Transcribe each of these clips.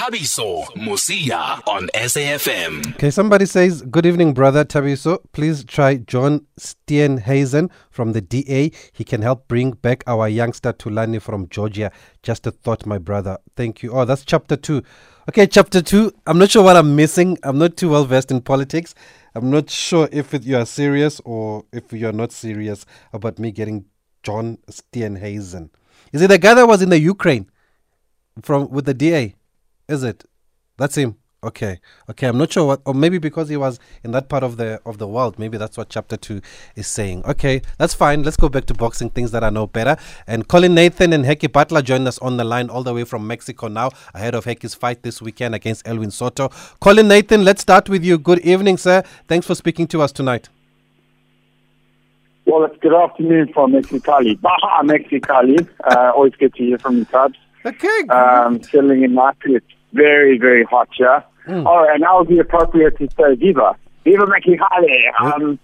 Thabiso Mosia on SAFM. Okay, somebody says, Good evening, brother Thabiso. Please try John Steenhuisen from the DA. He can help bring back our youngster Tulani from Georgia. Just a thought, my brother. Thank you. Oh, that's chapter two. Okay, chapter two. I'm not sure what I'm missing. I'm not too well versed in politics. I'm not sure if it, you are serious or if you're not serious about me getting John Steenhuisen. Is it the guy that was in the Ukraine from with the DA? Is it? That's him. Okay. Okay. I'm not sure what, or maybe because he was in that part of the of the world. Maybe that's what chapter two is saying. Okay, that's fine. Let's go back to boxing, things that I know better. And Colin Nathan and Hekkie Budler join us on the line all the way from Mexico now, ahead of Hekkie's fight this weekend against Elwin Soto. Colin Nathan, let's start with you. Good evening, sir. Thanks for speaking to us tonight. Well, it's good afternoon from Mexicali. Baja Mexicali. Uh, always good to hear from you, Tubbs. Okay. Um, settling in nicely. It's very, very hot here. Mm. Oh, and now would be appropriate to say Viva. Viva Mexicali. Um,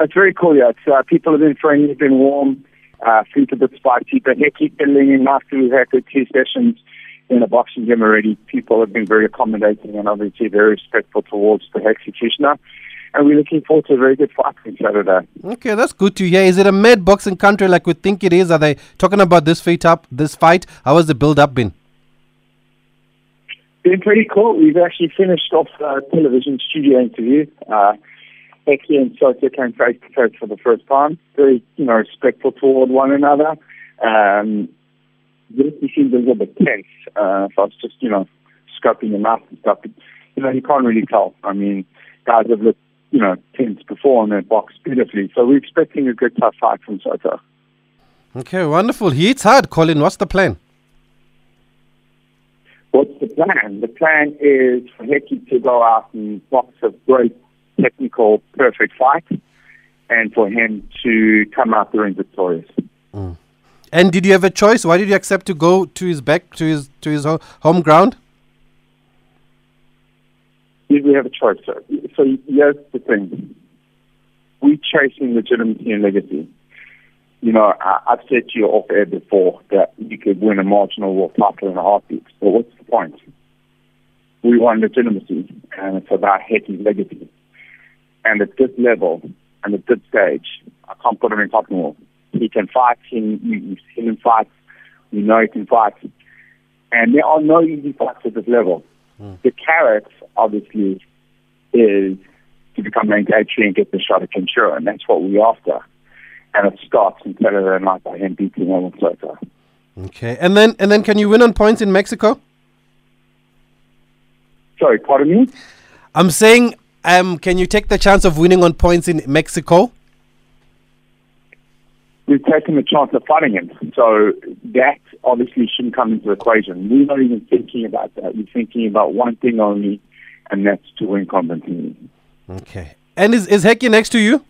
it's very cool here. It's, uh, people have been friendly, been warm, uh, food a bit spicy, but they keep settling in nicely. We've had good two sessions in the boxing gym already. People have been very accommodating and obviously very respectful towards the executioner. And we're looking forward to a very good fight on Saturday. Okay, that's good to hear. Is it a mad boxing country like we think it is? Are they talking about this fight up, this fight? How has the build up been? Been pretty cool. We've actually finished off a television studio interview. Uh, Eki and Soto came face to face for the first time. Very, you know, respectful toward one another. Um, He seemed a little bit tense. Uh, so I was just, you know, scoping him out and stuff. But, you know, you can't really tell. I mean, guys have looked, you know, tense before and they box beautifully. So we're expecting a good tough fight from Soto. Okay, wonderful. He hits hard, Colin. What's the plan? What's the plan? The plan is for Hekkie to go out and box a great technical, perfect fight, and for him to come out the ring victorious. Mm. And did you have a choice? Why did you accept to go to his back to his to his home ground? Did we have a choice, sir? So here's the thing: we chasing legitimacy and legacy. You know, I, I've said to you off air before that you could win a marginal world title in a heartbeat. But what's the point? We want legitimacy, and it's about Hekkie's legacy. And at this level and at this stage, I can't put him in cotton wool. He can fight. He, you've seen him fight. We know he can fight. And there are no easy fights at this level. Hmm. The carrot, obviously, is to become ranked A3 and get the shot at Kenshiro, and that's what we're after. And it starts on Saturday night by him beating Elwin Soto. Okay, and then and then can you win on points in Mexico? Sorry, pardon me? I'm saying, um, can you take the chance of winning on points in Mexico? We've taken the chance of fighting him. So that obviously shouldn't come into the equation. We're not even thinking about that. We're thinking about one thing only, and that's to win convincingly. Okay. And is is Hekkie next to you?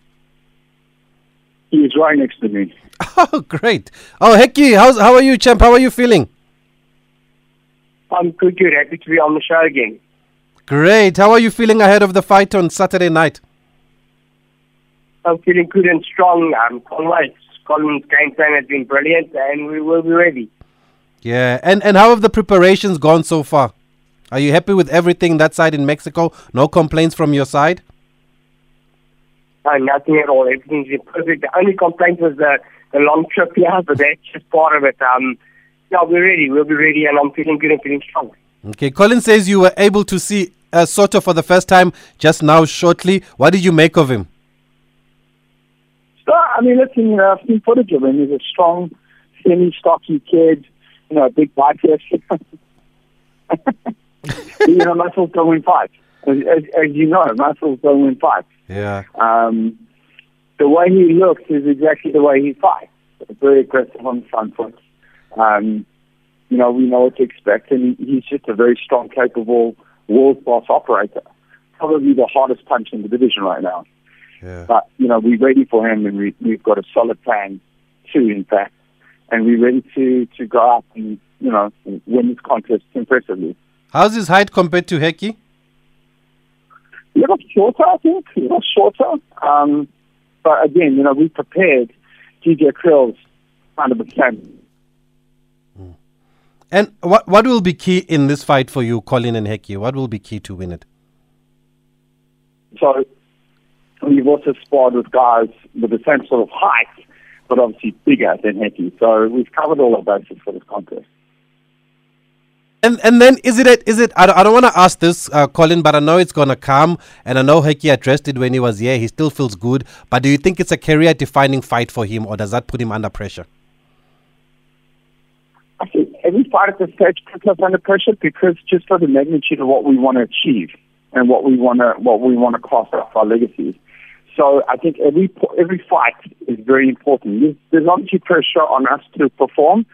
He is right next to me. Oh, great. Oh, Hekkie, how's how are you, champ? How are you feeling? I'm good, good. Happy to be on the show again. Great. How are you feeling ahead of the fight on Saturday night? I'm feeling good and strong. Um, can't. Colin's game plan has been brilliant, and we will be ready. Yeah. And and how have the preparations gone so far? Are you happy with everything that side in Mexico? No complaints from your side? Uh, nothing at all. Everything's been perfect. The only complaint was the, the long trip here, but that's just part of it. Um, yeah, we're ready. We'll be ready, and I'm feeling good and feeling strong. Okay. Colin says you were able to see uh, Soto for the first time just now, shortly. What did you make of him? So, I mean, listen, you know, I've seen footage of him. He's a strong, semi-stocky kid, you know, a big bicep. you know, muscles don't win fights. As, as, as you know, muscles don't win fights. Yeah. Um, the way he looks is exactly the way he fights. Very aggressive on the front foot. Um, you know, we know what to expect, and he, he's just a very strong, capable, world-class operator. Probably the hardest punch in the division right now. Yeah. But, you know, we're ready for him, and we, we've got a solid plan, too, in fact. And we're ready to, to go out and, you know, win this contest impressively. How's his height compared to Hekkie? A little shorter, I think. A little shorter. Um, but again, you know, we prepared DJ Kriel's kind of a same. And what what will be key in this fight for you, Colin and Hekkie? What will be key to win it? So we've also sparred with guys with the same sort of height, but obviously bigger than Hekkie. So we've covered all our bases for this contest. And and then is it a, is it I don't, I don't want to ask this uh, Colin but I know it's going to come and I know Hekkie addressed it when he was here he still feels good but do you think it's a career defining fight for him or does that put him under pressure I think every fight at this stage puts us under pressure because just for the magnitude of what we want to achieve and what we want to what we want to cast off our legacies. So I think every every fight is very important. There's, there's obviously pressure on us to perform,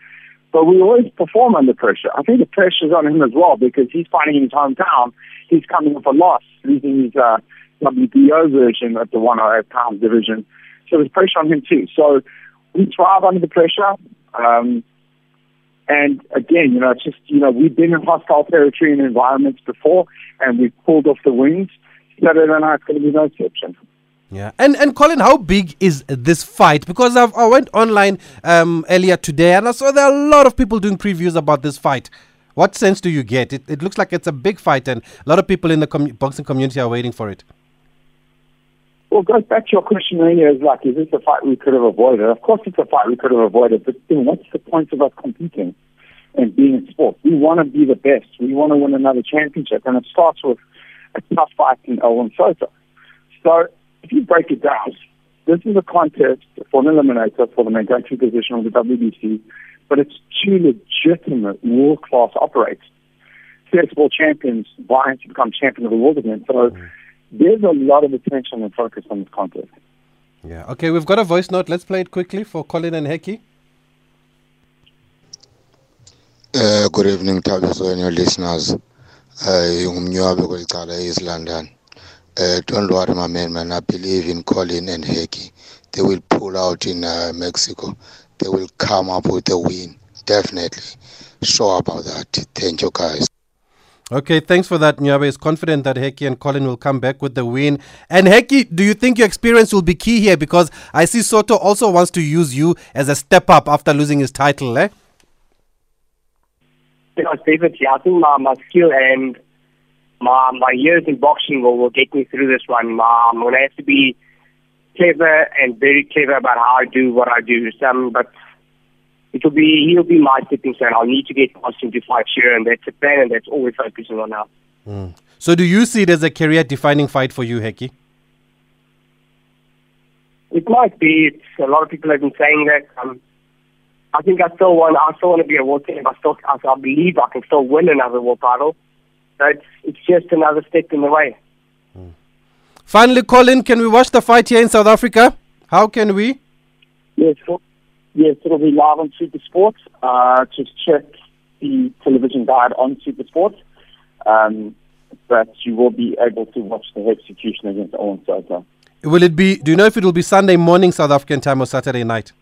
but we always perform under pressure. I think the pressure's on him as well because he's fighting in his hometown. He's coming off a loss, losing his uh, WBO version of the 108 pound division. So there's pressure on him too. So we thrive under the pressure. Um, and again, you know, it's just, you know, we've been in hostile territory and environments before and we've pulled off the wings. Saturday night's going to be no exception. Yeah, and and Colin, how big is this fight? Because I've, I went online um, earlier today and I saw there are a lot of people doing previews about this fight. What sense do you get? It, it looks like it's a big fight, and a lot of people in the boxing community are waiting for it. Well, goes back to your question earlier. Is like, is this a fight we could have avoided? Of course, it's a fight we could have avoided. But then, what's the point of us competing and being in sport? We want to be the best. We want to win another championship, and it starts with a tough fight in Elwin Soto. So if you break it down, this is a contest for an eliminator for the mandatory position of the WBC, but it's two legitimate world-class operators. Flexible champions vying to become champion of the world again. So there's a lot of attention and focus on this contest. Yeah. Okay, we've got a voice note. Let's play it quickly for Colin and Hekkie. Uh, good evening, Thabiso and your listeners. Uh, East London. Uh, don't worry, my man, man. I believe in Colin and Hekkie. They will pull out in uh, Mexico. They will come up with a win. Definitely. Sure about that. Thank you, guys. Okay, thanks for that, Nyabe. is confident that Hekkie and Colin will come back with the win. And Hekkie, do you think your experience will be key here? Because I see Soto also wants to use you as a step up after losing his title, eh? Yeah, definitely. I think my, my skill and my my years in boxing will, will get me through this one. I'm going to have to be clever and very clever about how I do what I do. Some, but it'll be he'll be my stepping stone. I'll need to get past him to fight sure, and that's a plan, and that's all we're focusing on now. Mm. So, do you see it as a career-defining fight for you, Hekkie? It might be. It's, a lot of people have been saying that. Um, I think I still want. I still want to be a world champ. I still. I, I believe I can still win another world title. So it's it's just another step in the way. Mm. Finally, Colin, can we watch the fight here in South Africa? How can we? Yes, yes, it'll be live on Super Sports. Uh, just check the television guide on Super Sports. Um, but you will be able to watch the execution against Elwin Soto. Will it be? Do you know if it will be Sunday morning South African time or Saturday night?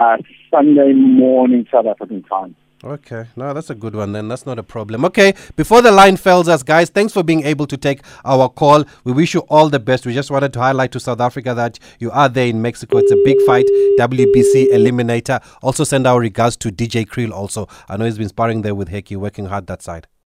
Uh, Sunday morning South African time. Okay, no, that's a good one then. That's not a problem. Okay, before the line fails us, guys, thanks for being able to take our call. We wish you all the best. We just wanted to highlight to South Africa that you are there in Mexico. It's a big fight, WBC Eliminator. Also, send our regards to DJ Kriel, also. I know he's been sparring there with Hekkie, working hard that side.